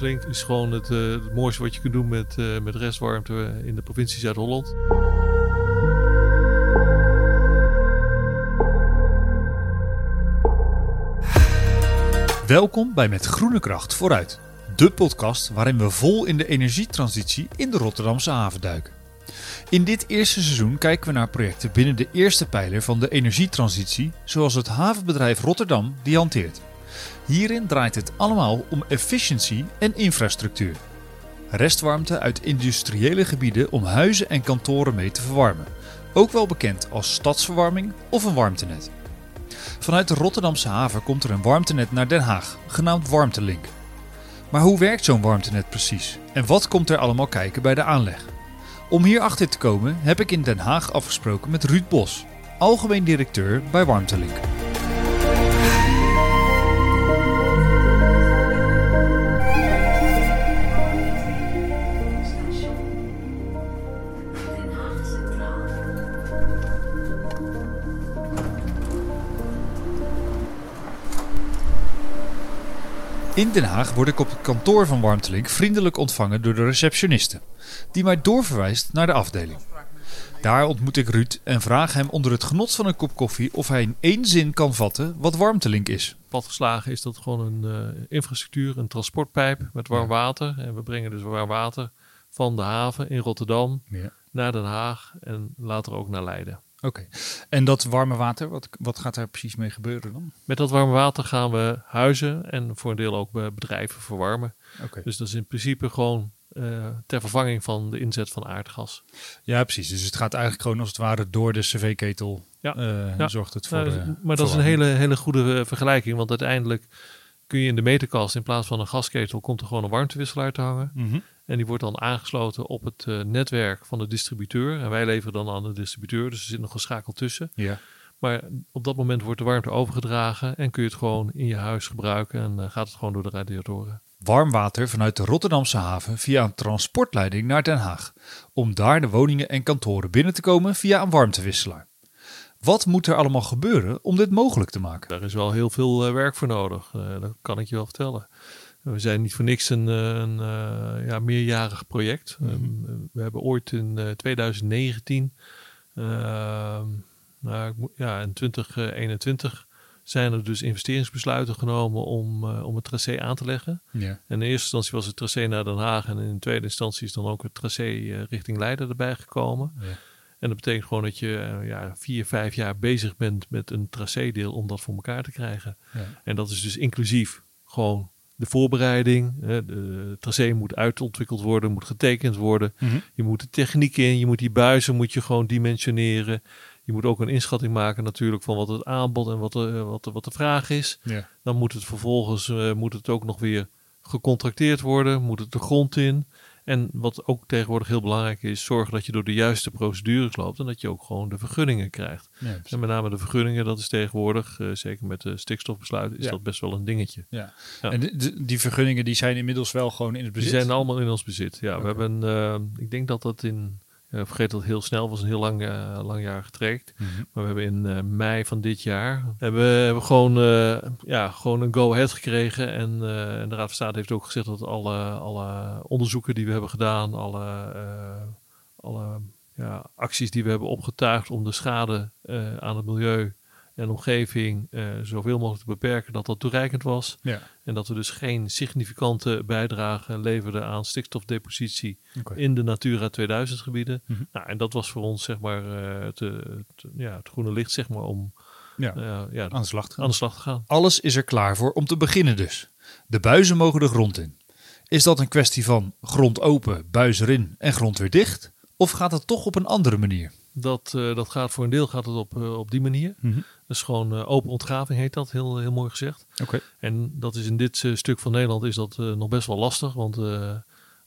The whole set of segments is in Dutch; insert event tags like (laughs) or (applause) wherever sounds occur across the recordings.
Is gewoon het, uh, het mooiste wat je kunt doen met, uh, met restwarmte in de provincie Zuid-Holland. Welkom bij Met Groene Kracht Vooruit. De podcast waarin we vol in de energietransitie in de Rotterdamse haven duiken. In dit eerste seizoen kijken we naar projecten binnen de eerste pijler van de energietransitie, zoals het havenbedrijf Rotterdam die hanteert. Hierin draait het allemaal om efficiëntie en infrastructuur. Restwarmte uit industriële gebieden om huizen en kantoren mee te verwarmen. Ook wel bekend als stadsverwarming of een warmtenet. Vanuit de Rotterdamse haven komt er een warmtenet naar Den Haag, genaamd Warmtelink. Maar hoe werkt zo'n warmtenet precies? En wat komt er allemaal kijken bij de aanleg? Om hierachter te komen heb ik in Den Haag afgesproken met Ruud Bos, algemeen directeur bij Warmtelink. In Den Haag word ik op het kantoor van Warmtelink vriendelijk ontvangen door de receptioniste, die mij doorverwijst naar de afdeling. Daar ontmoet ik Ruud en vraag hem onder het genot van een kop koffie of hij in één zin kan vatten wat Warmtelink is. Platgeslagen is dat gewoon een uh, infrastructuur, een transportpijp met warm water. En we brengen dus warm water van de haven in Rotterdam ja. naar Den Haag en later ook naar Leiden. Oké. En dat warme water, wat, wat gaat daar precies mee gebeuren dan? Met dat warme water gaan we huizen en voor een deel ook bedrijven verwarmen. Oké. Dus dat is in principe gewoon uh, ter vervanging van de inzet van aardgas. Ja, precies. Dus het gaat eigenlijk gewoon als het ware door de cv-ketel. Ja. Uh, ja. Zorgt het voor. Nou, maar dat is een hele, hele goede eh, vergelijking, want uiteindelijk kun je in de meterkast in plaats van een gasketel komt er gewoon een warmtewisselaar te hangen. Mm en die wordt dan aangesloten op het uh, netwerk van de distributeur. En wij leveren dan aan de distributeur, dus er zit nog een schakel tussen. Ja. Maar op dat moment wordt de warmte overgedragen en kun je het gewoon in je huis gebruiken en uh, gaat het gewoon door de radiatoren. Warm water vanuit de Rotterdamse haven via een transportleiding naar Den Haag. Om daar de woningen en kantoren binnen te komen via een warmtewisselaar. Wat moet er allemaal gebeuren om dit mogelijk te maken? Daar is wel heel veel uh, werk voor nodig, dat kan ik je wel vertellen. We zijn niet voor niks een, eh, een, eh, ja, meerjarig project. Mhm. Ehm, we hebben ooit in 2019, uh, ehm, nou, ja, in 2021 zijn er dus investeringsbesluiten genomen om, uh, om het tracé aan te leggen. Ja. En in eerste instantie was het tracé naar Den Haag en in tweede instantie is dan ook het tracé richting Leiden erbij gekomen. Ja. En dat betekent gewoon dat je ja, vier, vijf jaar bezig bent met een tracé-deel om dat voor elkaar te krijgen. Ja. En dat is dus inclusief gewoon de voorbereiding. Hè, de tracé moet uitontwikkeld worden, moet getekend worden. Mhm. Je moet de techniek in, je moet die buizen moet je gewoon dimensioneren. Je moet ook een inschatting maken natuurlijk van wat het aanbod en wat de, wat de, wat de vraag is. Dan moet het vervolgens uh, moet het ook nog weer gecontracteerd worden, moet het de grond in. En wat ook tegenwoordig heel belangrijk is, zorgen dat je door de juiste procedures loopt en dat je ook gewoon de vergunningen krijgt. en met name de vergunningen, dat is tegenwoordig, uh, zeker met de stikstofbesluiten, is dat best wel een dingetje. Ja. En die vergunningen die zijn inmiddels wel gewoon in het bezit? Die zijn allemaal in ons bezit, ja. We hebben, uh, ik denk dat dat in uh, vergeet dat heel snel was, een heel lang, uh, langjarig traject. Mm -hmm. Maar we hebben in uh, mei van dit jaar hebben, hebben gewoon, ja, gewoon een go-ahead gekregen. En, en, de Raad van State heeft ook gezegd dat alle, alle onderzoeken die we hebben gedaan, alle, alle ja, acties die we hebben opgetuigd om de schade aan het milieu en omgeving uh, zoveel mogelijk te beperken, dat dat toereikend was. Ja. En dat we dus geen significante bijdrage leverden aan stikstofdepositie in de Natura 2000 gebieden. Mm -hmm. nou, en dat was voor ons zeg maar uh, het, ja, het groene licht zeg maar om ja, uh, ja, aan, de slag te gaan. aan de slag te gaan. Alles is er klaar voor om te beginnen dus. De buizen mogen de grond in. Is dat een kwestie van grond open, buis erin en grond weer dicht? Of gaat het toch op een andere manier? Dat, uh, dat gaat voor een deel gaat het op, uh, op die manier. Mm -hmm. Dus gewoon uh, open ontgraving heet dat, heel, heel mooi gezegd. Okay. En dat is in dit stuk van Nederland is dat nog best wel lastig. Want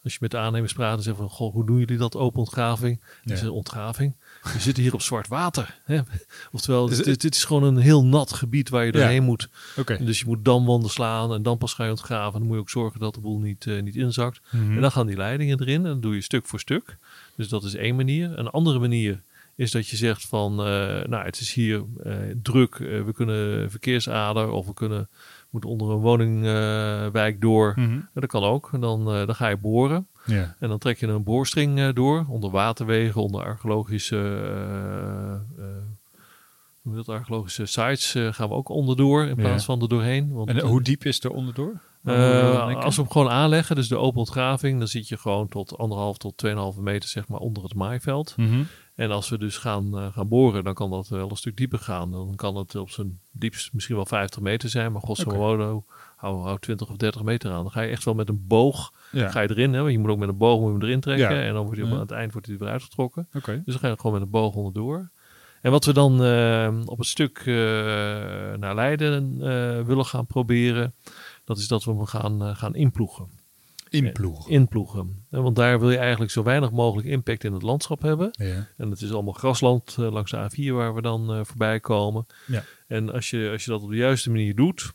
als je met de aannemers praat en zegt van, goh, hoe doen jullie dat, open ontgraving? Ja. is ontgraving. We zitten hier op zwart water. Hè? (laughs) Oftewel, dit, dit, is gewoon een heel nat gebied waar je doorheen ja. moet. Okay. Dus je moet damwanden slaan en dan pas ga je ontgraven. Dan moet je ook zorgen dat de boel niet, niet inzakt. Mm -hmm. En dan gaan die leidingen erin en dan doe je stuk voor stuk. Dus dat is één manier. Een andere manier is dat je zegt van, uh, nou, het is hier uh, druk, uh, we kunnen verkeersader of we kunnen moet onder een woningwijk door. Mhm. Dat kan ook. En dan, eh, dan ga je boren. Ja. En dan trek je een boorstring eh, door. Onder waterwegen, onder archeologische, eh, eh, hoe dat, archeologische sites eh, gaan we ook onderdoor. In plaats Ja. van er doorheen. Want, En eh, hoe diep is er onderdoor? eh, als we hem gewoon aanleggen, dus de open ontgraving, dan zit je gewoon tot anderhalf tot 2,5 meter zeg maar onder het maaiveld. Mhm. En als we dus gaan, eh, gaan boren, dan kan dat wel een stuk dieper gaan. Dan kan het op zijn diepst misschien wel 50 meter zijn, maar grosso Oké. modo hou, hou 20 of 30 meter aan. Dan ga je echt wel met een boog Ja. ga je erin. Hè? Want je moet ook met een boog moet je hem erin trekken. Ja. En dan wordt hij op, Ja. aan het eind wordt hij weer uitgetrokken. Oké. Dus dan ga je gewoon met een boog onderdoor. En wat we dan eh, op een stuk eh, naar Leiden willen gaan proberen, dat is dat we hem gaan, gaan inploegen. Inploegen. Inploegen. Eh, Want daar wil je eigenlijk zo weinig mogelijk impact in het landschap hebben. Ja. En het is allemaal grasland eh, langs de A4 waar we dan eh, voorbij komen. Ja. En als je, als je dat op de juiste manier doet.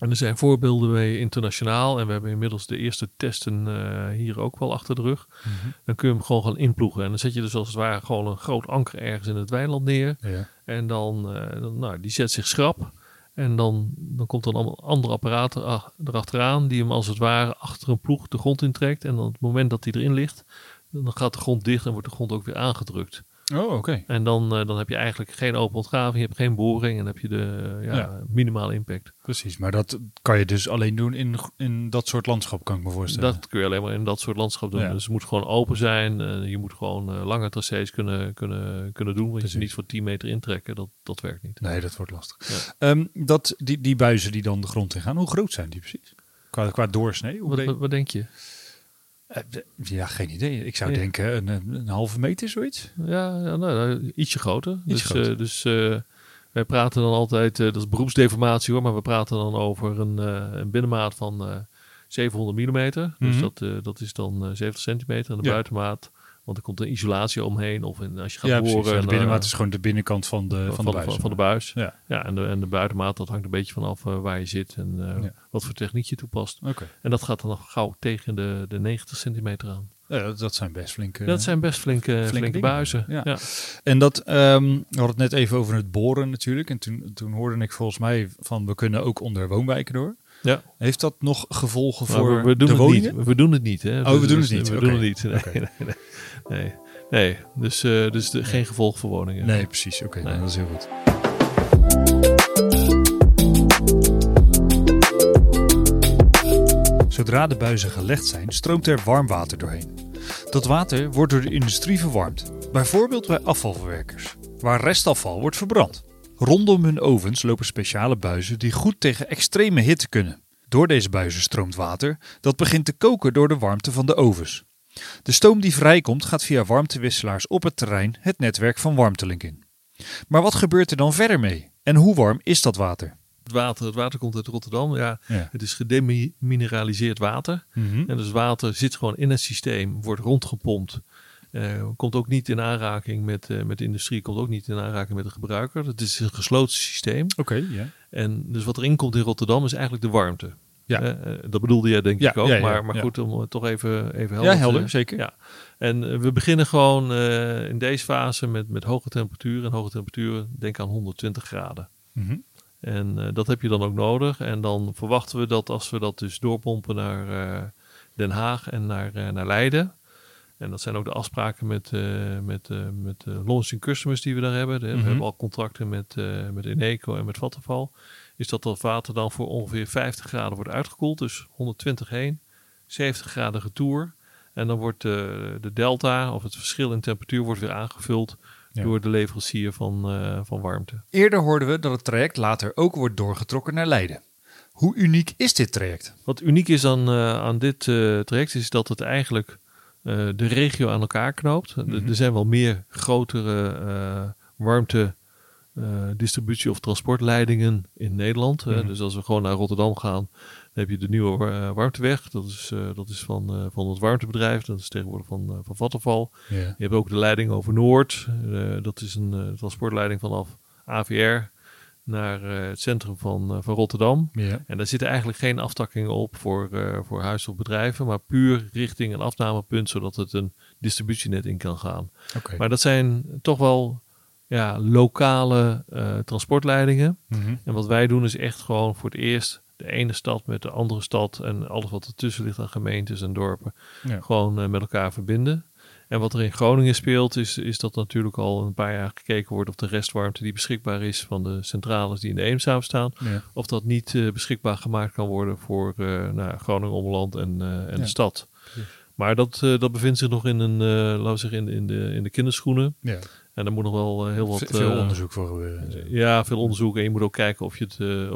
En er zijn voorbeelden mee internationaal. En we hebben inmiddels de eerste testen eh, hier ook wel achter de rug. Mhm. Dan kun je hem gewoon gaan inploegen. En dan zet je dus als het ware gewoon een groot anker ergens in het weiland neer. Ja. En dan, eh, dan nou, die zet zich schrap. En dan, dan komt er een allemaal andere apparaten ach- erachteraan. Die hem als het ware achter een ploeg de grond intrekt. En op het moment dat hij erin ligt. Dan gaat de grond dicht en wordt de grond ook weer aangedrukt. Oh, oké. En dan, eh, dan heb je eigenlijk geen open ontgraving, je hebt geen boring en heb je de eh, ja, Ja. minimale impact. Precies. Maar dat kan je dus alleen doen in, in dat soort landschap, kan ik me voorstellen. Dat kun je alleen maar in dat soort landschap doen. Ja. Dus het moet gewoon open zijn. eh, je moet gewoon eh, lange tracés kunnen, kunnen, kunnen doen. Want je Precies. niet voor 10 meter intrekken, dat, dat werkt niet. Nee, dat wordt lastig. Ehm, dat, die, die buizen die dan de grond in gaan, hoe groot zijn die precies? Qua, qua doorsnee? Wat, wat denk je? Eh, ja, geen idee. Ik zou Ja. denken een, een, een halve meter zoiets. Ja, nou, nou, ietsje groter. dus groter. eh, dus eh, wij praten dan altijd, eh, dat is beroepsdeformatie hoor, maar we praten dan over een, een binnenmaat van eh 700 mm. Dus Mhm. dat, dat is dan eh 70 centimeter. En de Ja. buitenmaat, want er komt een isolatie omheen. Of in, als je gaat ja, boren. precies. De en, binnenmaat eh, is gewoon de binnenkant van de, van, de buis. Van, van de buis. Ja. Ja, en, de, en de buitenmaat, dat hangt een beetje vanaf eh, waar je zit en eh, Ja. wat voor techniek je toepast. Oké. En dat gaat dan nog gauw tegen de, de 90 centimeter aan. Ja, dat- zijn best flinke... dat zijn best flinke, flinke, buizen. Ja. Ja. En dat, ehm, we hadden het net even over het boren natuurlijk. En toen, toen hoorde ik volgens mij van we kunnen ook onder woonwijken door. Ja. Heeft dat nog gevolgen Maar voor we, we doen de het woningen? niet. We doen het niet. Hè? Oh, we Dus- doen dus het niet. We doen het niet. Nee, nee, nee. Dus, eh, dus de, geen gevolg voor woningen. Nee, precies. Oké, Nee. nou, dat is heel goed. Zodra de buizen gelegd zijn, stroomt er warm water doorheen. Dat water wordt door de industrie verwarmd, bijvoorbeeld bij afvalverwerkers, waar restafval wordt verbrand. Rondom hun ovens lopen speciale buizen die goed tegen extreme hitte kunnen. Door deze buizen stroomt water dat begint te koken door de warmte van de ovens. De stoom die vrijkomt gaat via warmtewisselaars op het terrein het netwerk van Warmtelink in. Maar wat gebeurt er dan verder mee? En hoe warm is dat water? Het, water, het water komt uit Rotterdam. Ja, Ja. het is gedemineraliseerd water. Mhm. En dus water zit gewoon in het systeem, wordt rondgepompt. Eh, komt ook niet in aanraking met, eh, met de industrie, komt ook niet in aanraking met de gebruiker. Het is een gesloten systeem. Oké, ja. En dus wat erin komt in Rotterdam is eigenlijk de warmte. Ja. Eh, dat bedoelde jij denk Ja, ik ook. ja, ja, maar maar goed, om het toch even, even helder Ja, helder, zeker. Ja. En we beginnen gewoon in deze fase met, met hoge temperaturen. En hoge temperaturen, denk aan 120 graden. Mhm. En dat heb je dan ook nodig. En dan verwachten we dat als we dat dus doorpompen naar Den Haag en naar, naar Leiden. En dat zijn ook de afspraken met, eh met, eh met eh, launching customers die we daar hebben. De- Mhm. We hebben al contracten met, eh met Eneco en met Vattenfall. Is dat dat water dan voor ongeveer 50 graden wordt uitgekoeld. Dus 120 heen, 70 graden retour. En dan wordt de delta of het verschil in temperatuur wordt weer aangevuld Ja. door de leverancier van, eh, van warmte. Eerder hoorden we dat het traject later ook wordt doorgetrokken naar Leiden. Hoe uniek is dit traject? Wat uniek is aan, eh, aan dit traject is dat het eigenlijk eh, de regio aan elkaar knoopt. Er- Mhm. Er zijn wel meer grotere eh, warmte eh, distributie- of transportleidingen in Nederland. Mhm. Dus als we gewoon naar Rotterdam gaan, dan heb je de nieuwe wa- warmteweg. Dat is, dat is van, van het warmtebedrijf. Dat is tegenwoordig van, van Vattenfall. Ja. Je hebt ook de leiding over Noord. Dat is een transportleiding vanaf AVR naar eh, het centrum van, eh, van Rotterdam. Ja. En daar zitten eigenlijk geen aftakkingen op voor, eh voor huis of bedrijven, maar puur richting een afnamepunt, zodat het een distributienet in kan gaan. Maar dat zijn toch wel ja, lokale transportleidingen. Mhm. En wat wij doen is echt gewoon voor het eerst de ene stad met de andere stad en alles wat ertussen ligt aan gemeentes en dorpen Ja. gewoon met elkaar verbinden. En wat er in Groningen speelt, is, is dat natuurlijk al een paar jaar gekeken wordt of de restwarmte die beschikbaar is van de centrales die in de Eemshaven staan, Ja. of dat niet eh, beschikbaar gemaakt kan worden voor eh nou, Groningen, Ommeland en, eh, en Ja. de stad. Maar dat, dat bevindt zich nog in, een, laten we zeggen, in, in, de, in de kinderschoenen. Ja. En er moet nog wel heel wat... Ve- veel onderzoek voor gebeuren. ja, veel onderzoek. En je moet ook kijken of je het, eh,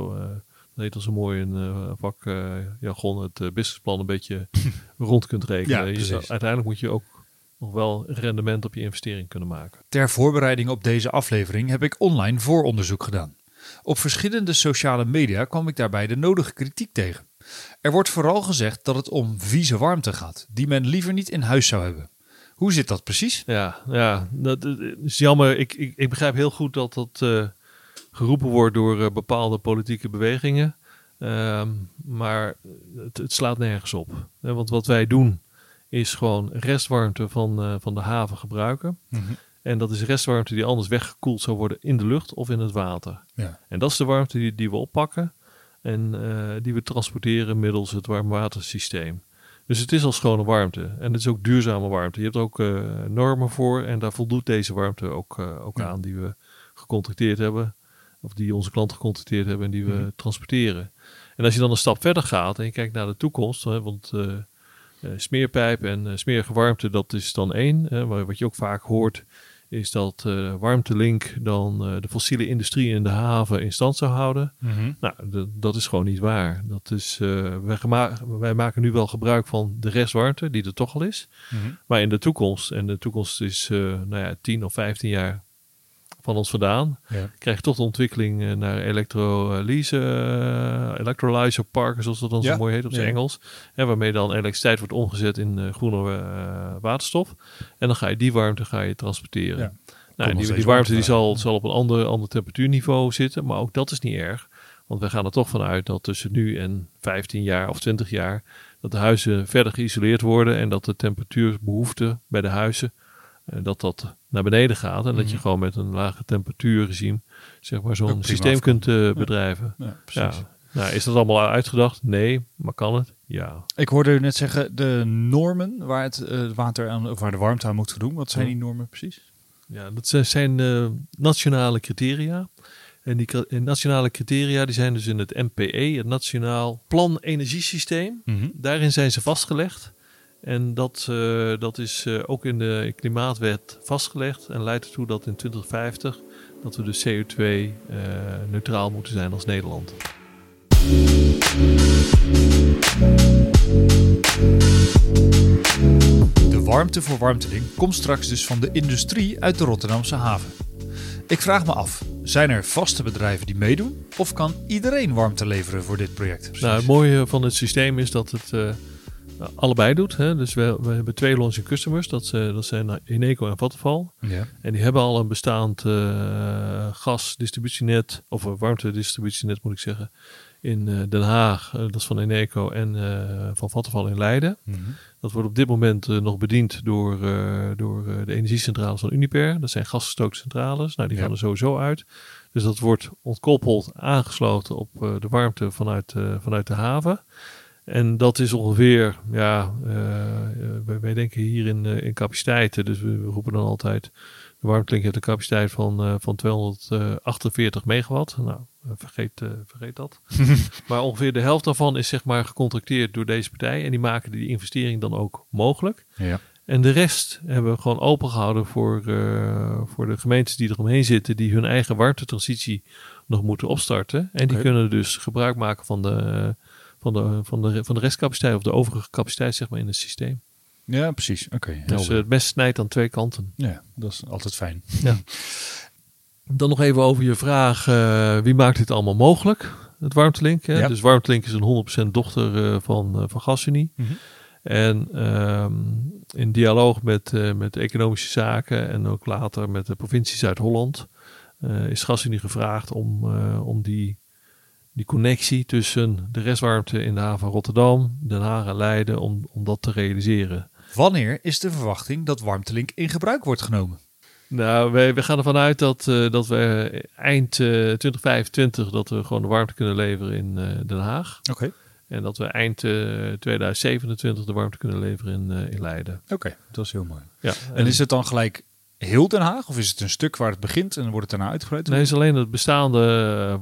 dat heet als een mooi eh, vak jargon, het businessplan een beetje (laughs) rond kunt rekenen. Je uiteindelijk moet je ook nog wel rendement op je investering kunnen maken. Ter voorbereiding op deze aflevering heb ik online vooronderzoek gedaan. Op verschillende sociale media kwam ik daarbij de nodige kritiek tegen. Er wordt vooral gezegd dat het om vieze warmte gaat, die men liever niet in huis zou hebben. Hoe zit dat precies? Ja, ja dat eh, is jammer. Ik, ik, ik begrijp heel goed dat dat eh, geroepen wordt door eh, bepaalde politieke bewegingen. Ehm, maar het, het slaat nergens op. Hè, Want wat wij doen is gewoon restwarmte van, eh, van de haven gebruiken. En dat is restwarmte die anders weggekoeld zou worden in de lucht of in het water. Ja. En dat is de warmte die, die we oppakken en eh, die we transporteren middels het warmwatersysteem. Dus het is al schone warmte en het is ook duurzame warmte. Je hebt er ook eh, normen voor en daar voldoet deze warmte ook, ook Ja. aan die we gecontracteerd hebben. Of die onze klanten gecontracteerd hebben en die we Mhm. transporteren. En als je dan een stap verder gaat en je kijkt naar de toekomst, hè, want smeerpijp en eh, smerige warmte, dat is dan één. Wat je ook vaak hoort, is dat eh warmtelink dan eh, de fossiele industrie in de haven in stand zou houden. Nou, d- dat is gewoon niet waar. Dat is, eh, wij, maken nu wel gebruik van de restwarmte, die er toch al is. Maar in de toekomst, en de toekomst is eh, nou ja, 10 of 15 jaar van ons vandaan, Ja. krijg je toch de ontwikkeling eh, naar elektrolyse, eh, electrolyzer parken, zoals dat dan Ja, zo mooi heet op zijn ja. Engels. Hè, waarmee dan elektriciteit wordt omgezet in eh, groene waterstof. En dan ga je die warmte ga je transporteren. Ja. Nou, en die, die warmte die zal, zal op een ander, ander temperatuurniveau zitten, maar ook dat is niet erg. Want we gaan er toch vanuit dat tussen nu en 15 jaar of 20 jaar dat de huizen verder geïsoleerd worden en dat de temperatuurbehoefte bij de huizen dat dat naar beneden gaat en dat je Mhm. gewoon met een lage temperatuurregime zeg maar zo'n systeem kunt eh, bedrijven. Ja, Ja. precies. Nou, is dat allemaal uitgedacht? Nee, maar kan het? Ja. Ik hoorde u net zeggen de normen waar het eh, water aan, of waar de warmte aan moet voldoen. Wat zijn die normen precies? Ja, dat zijn- eh, nationale criteria. En die nationale criteria die zijn dus in het NPE, het Nationaal Plan Energiesysteem. Daarin zijn ze vastgelegd. En dat, eh, dat is eh, ook in de klimaatwet vastgelegd. En leidt ertoe dat in 2050 dat we de CO2 eh, neutraal moeten zijn als Nederland. De warmte voor komt straks dus van de industrie uit de Rotterdamse haven. Ik vraag me af, zijn er vaste bedrijven die meedoen? Of kan iedereen warmte leveren voor dit project? Nou, het mooie van het systeem is dat het allebei doet. Hè? Dus we, we hebben twee launching customers. Dat, ze- dat zijn Eneco en Vattenfall. ja. En die hebben al een bestaand eh, gasdistributienet, of een warmtedistributienet moet ik zeggen, in eh, Den Haag. Eh, dat is van Eneco en eh, van Vattenfall in Leiden. Mhm. Dat wordt op dit moment eh, nog bediend door, eh, door eh, de energiecentrales van Uniper. Dat zijn gasgestookte centrales. Nou, die Ja. gaan er sowieso uit. Dus dat wordt ontkoppeld, aangesloten op eh, de warmte vanuit, eh, vanuit de haven. En dat is ongeveer, ja, eh, wij, wij denken hier in, eh, in capaciteiten. Dus we, we roepen dan altijd, de warmtelink heeft een capaciteit van, eh, van 248 megawatt. Nou, vergeet, vergeet dat. (laughs) maar ongeveer de helft daarvan is zeg maar gecontracteerd door deze partij. En die maken die investering dan ook mogelijk. ja. En de rest hebben we gewoon opengehouden voor, voor de gemeentes die eromheen zitten, die hun eigen warmtetransitie nog moeten opstarten. En die kunnen dus gebruik maken van de, van, de, van, de, van de restcapaciteit of de overige capaciteit zeg maar, in het systeem. ja, precies. Oké. Dus eh, het mes snijdt aan twee kanten. ja, dat is altijd fijn. Dan nog even over je vraag, eh, wie maakt dit allemaal mogelijk? Het Warmtelink. Hè? Ja. Dus Warmtelink is een 100% dochter eh, van, van GasUnie. Mhm. En ehm, in dialoog met, met economische zaken en ook later met de provincie Zuid-Holland is GasUnie gevraagd om, om die, die connectie tussen de restwarmte in de haven Rotterdam, Den Haag en Leiden, om, om dat te realiseren. Wanneer is de verwachting dat warmtelink in gebruik wordt genomen? Nou, wij, we gaan ervan uit dat, eh, dat we eind eh 2025 dat we gewoon de warmte kunnen leveren in eh, Den Haag. Oké. En dat we eind eh, 2027 de warmte kunnen leveren in, in Leiden. Oké, dat is heel mooi. Ja, En is het dan gelijk heel Den Haag? Of is het een stuk waar het begint en wordt het daarna uitgebreid? Nee, het is alleen het bestaande eh,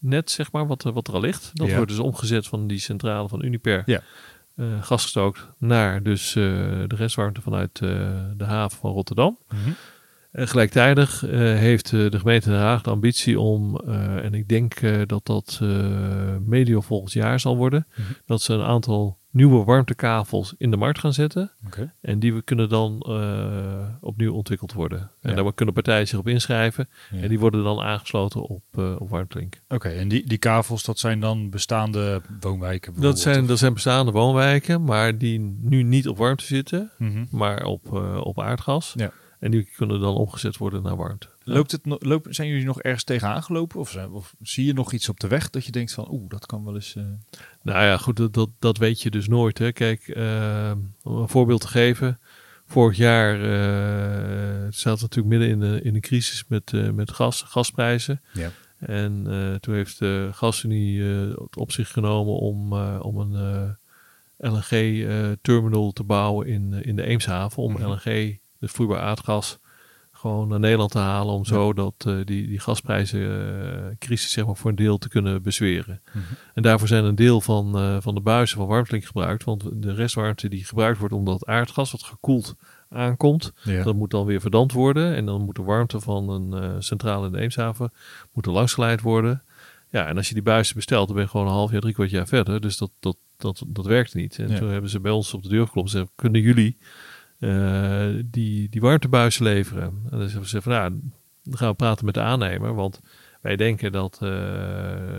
warmtenet, zeg maar, wat, er- wat er al ligt. Dat Ja. wordt dus omgezet van die centrale van Uniper. Ja. eh, gasgestookt naar dus eh, de restwarmte vanuit eh, de haven van Rotterdam. Mhm. En gelijktijdig eh, heeft eh, de gemeente Den Haag de ambitie om, eh, en ik denk eh, dat dat eh, medio volgend jaar zal worden, Mhm. dat ze een aantal nieuwe warmtekavels in de markt gaan zetten. En die we kunnen dan eh, opnieuw ontwikkeld worden. En daar kunnen partijen zich op inschrijven. Ja. En die worden dan aangesloten op, eh op. Oké, en die, die kavels, dat zijn dan bestaande woonwijken Dat zijn, dat zijn bestaande woonwijken, maar die nu niet op warmte zitten, Mhm. maar op, eh, op aardgas. Ja. En die kunnen dan omgezet worden naar warmte. Loopt het, loop, zijn jullie nog ergens tegenaan gelopen? Of, zijn, of zie je nog iets op de weg dat je denkt van, oeh, dat kan wel eens... eh, Nou ja, goed, dat, dat, dat weet je dus nooit. Hè. Kijk, eh, om een voorbeeld te geven. Vorig jaar eh zaten we natuurlijk midden in de, in de crisis met, eh, met gas, gasprijzen. Ja. En toen heeft de GasUnie het op zich genomen om, om een LNG-terminal te bouwen in, in de Eemshaven. Om Mhm. LNG, dus vloeibaar aardgas, gewoon naar Nederland te halen. Om zo dat eh, die, die gasprijzencrisis zeg maar, voor een deel te kunnen bezweren. Mhm. En daarvoor zijn een deel van, eh, van de buizen van Warmtelink gebruikt. Want de restwarmte die gebruikt wordt omdat aardgas wat gekoeld aankomt, Ja. dat moet dan weer verdampt worden. En dan moet de warmte van een eh, centrale in de Eemshaven moet er langs geleid worden. Ja, en als je die buizen bestelt, dan ben je gewoon een half jaar, drie kwart jaar verder. Dus dat, dat, dat, dat werkt niet. En Ja. toen hebben ze bij ons op de deur geklopt en gezegd, kunnen jullie eh, die, die warmtebuizen leveren? En dan hebben ze van, ja, dan gaan we praten met de aannemer. Want wij denken dat, eh,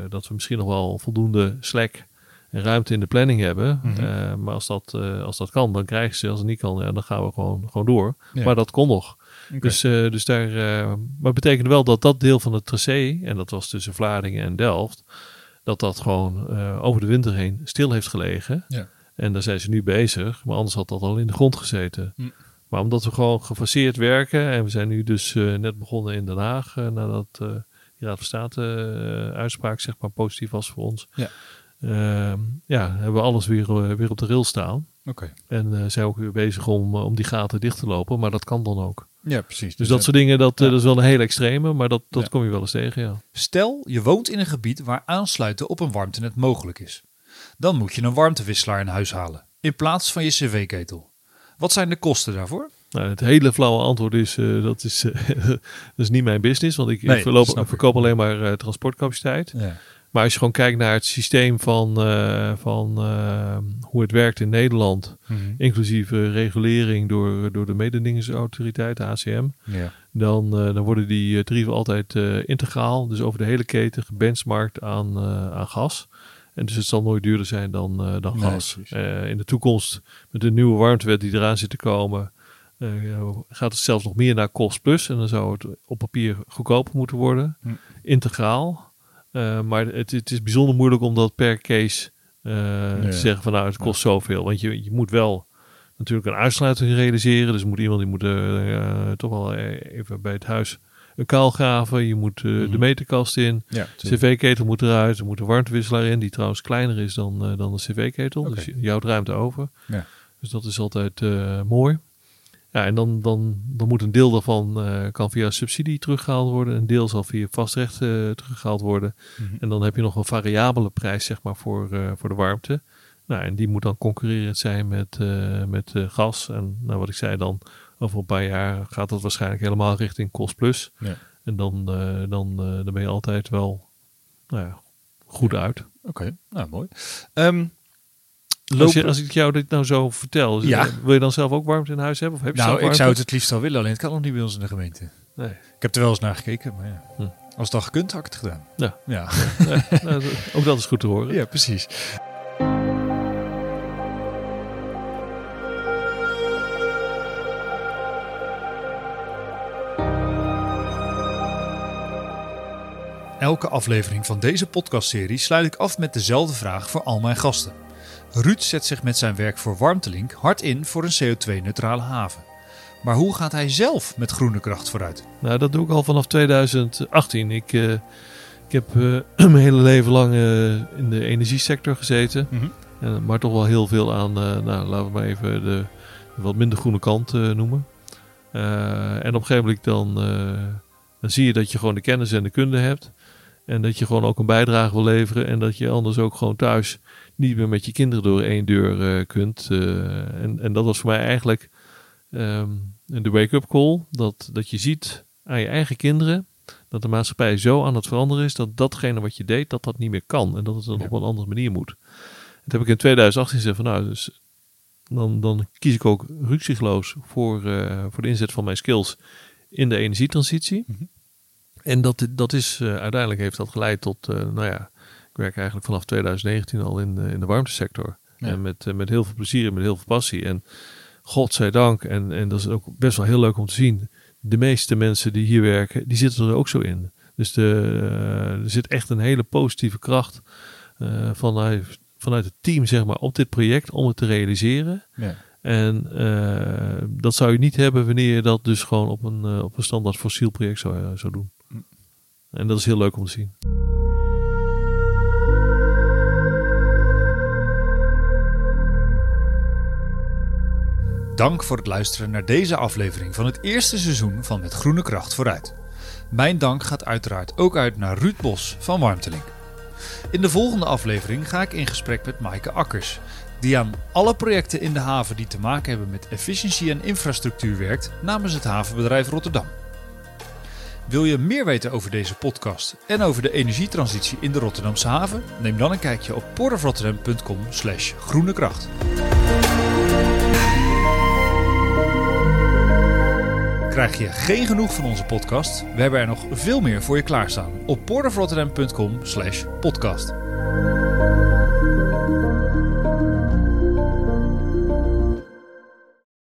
dat we misschien nog wel voldoende slack en ruimte in de planning hebben. Mhm. Eh, maar als dat, als dat kan, dan krijgen ze. Als het niet kan, ja, dan gaan we gewoon, gewoon door. Ja. Maar dat kon nog. Dus, dus daar, maar het betekent wel dat dat deel van het tracé, en dat was tussen Vlaardingen en Delft, dat dat gewoon over de winter heen stil heeft gelegen. Ja. En daar zijn ze nu bezig, maar anders had dat al in de grond gezeten. Hm. Maar omdat we gewoon gefaseerd werken, en we zijn nu dus eh, net begonnen in Den Haag, eh, nadat eh die Raad van State uitspraak zeg maar positief was voor ons. Ja. Ehm, ja, hebben we alles weer, weer op de rail staan. Oké. En zijn ook weer bezig om, om die gaten dicht te lopen, maar dat kan dan ook. Ja, precies. Dus dat soort dingen, dat, Ja. dat is wel een hele extreme, maar dat, dat Ja. kom je wel eens tegen, ja. Stel, je woont in een gebied waar aansluiten op een warmtenet mogelijk is. Dan moet je een warmtewisselaar in huis halen, in plaats van je cv-ketel. Wat zijn de kosten daarvoor? Nou, het hele flauwe antwoord is, eh, dat, is eh, (laughs) dat is niet mijn business, want ik, Nee, ik verloop, snap ik. verkoop alleen maar eh, transportcapaciteit. Ja. Maar als je gewoon kijkt naar het systeem van, van hoe het werkt in Nederland, Mhm. inclusief regulering door, door de mededingingsautoriteit, de ACM, ja. dan, dan worden die tarieven altijd integraal, dus over de hele keten gebenchmarkt aan, aan gas. En dus het zal nooit duurder zijn dan, eh, dan Nee, gas. Eh, in de toekomst, met de nieuwe warmtewet die eraan zit te komen, eh, gaat het zelfs nog meer naar kost plus. En dan zou het op papier goedkoper moeten worden, Hm. integraal. Maar het, het is bijzonder moeilijk om dat per case te zeggen van nou het kost zoveel. Want je, je moet wel natuurlijk een uitsluiting realiseren. Dus moet iemand die moet toch wel even bij het huis een kuil graven. Je moet eh, Mhm. de meterkast in. ja De cv-ketel moet eruit. Er moet een warmtewisselaar in, die trouwens kleiner is dan, eh, dan de cv-ketel. Dus je, je houdt ruimte over. Ja. Dus dat is altijd eh, mooi. Ja, en dan, dan, dan moet een deel daarvan kan via subsidie teruggehaald worden. Een deel zal via vastrecht eh teruggehaald worden. Mhm. En dan heb je nog een variabele prijs zeg maar, voor, voor de warmte. Nou, en die moet dan concurrerend zijn met, met gas. En nou, wat ik zei dan, over een paar jaar gaat dat waarschijnlijk helemaal richting kost plus. Ja. En dan, eh, dan, eh, dan ben je altijd wel nou ja, goed uit. Oké, nou mooi. Ehm Als, je, als ik jou dit nou zo vertel, Ja. wil je dan zelf ook warmte in huis hebben? Of heb je nou, zelf ik zou het het liefst wel willen, alleen het kan nog niet bij ons in de gemeente. Nee. Ik heb er wel eens naar gekeken, maar ja. Hm. Als het al gekund, had ik het gedaan. Ja. Ja, nou, ook dat is goed te horen. ja precies. Elke aflevering van deze podcastserie sluit ik af met dezelfde vraag voor al mijn gasten. Ruud zet zich met zijn werk voor Warmtelink hard in voor een CO2-neutrale haven. Maar hoe gaat hij zelf met groene kracht vooruit? Nou, dat doe ik al vanaf 2018. Ik, uh, ik heb uh, (clears throat) mijn hele leven lang uh, in de energiesector gezeten. Mm -hmm. maar toch wel heel veel aan, nou, laten we maar even de, de wat minder groene kant noemen. en op een gegeven moment dan, dan zie je dat je gewoon de kennis en de kunde hebt. En dat je gewoon ook een bijdrage wil leveren. En dat je anders ook gewoon thuis niet meer met je kinderen door één deur kunt. en, en dat was voor mij eigenlijk um, de wake-up call. Dat, dat je ziet aan je eigen kinderen dat de maatschappij zo aan het veranderen is dat datgene wat je deed, dat dat niet meer kan. En dat het dan ja. op een andere manier moet. Dat heb ik in 2018 gezegd van nou, dus dan, dan kies ik ook rukzichtloos voor, uh, voor de inzet van mijn skills in de energietransitie. Mm -hmm. En dat, dat is uh, uiteindelijk heeft dat geleid tot, uh, nou ja, ik werk eigenlijk vanaf 2019 al in, in de warmtesector. Ja. En met, met heel veel plezier en met heel veel passie. En godzijdank, en, en dat is ook best wel heel leuk om te zien, de meeste mensen die hier werken, die zitten er ook zo in. Dus de, er zit echt een hele positieve kracht vanuit, vanuit het team zeg maar, op dit project om het te realiseren. Ja. En uh, dat zou je niet hebben wanneer je dat dus gewoon op een, op een standaard fossiel project zou, zou doen. En dat is heel leuk om te zien. Dank voor het luisteren naar deze aflevering van het eerste seizoen van Met Groene Kracht vooruit. Mijn dank gaat uiteraard ook uit naar Ruud Bos van Warmtelink. In de volgende aflevering ga ik in gesprek met Maaike Akkers, die aan alle projecten in de haven die te maken hebben met efficiëntie en infrastructuur werkt namens het havenbedrijf Rotterdam. Wil je meer weten over deze podcast en over de energietransitie in de Rotterdamse haven? Neem dan een kijkje op portofrotterdam.com slash groene kracht. Krijg je geen genoeg van onze podcast? We hebben er nog veel meer voor je klaarstaan op porterrotterdam.com slash podcast.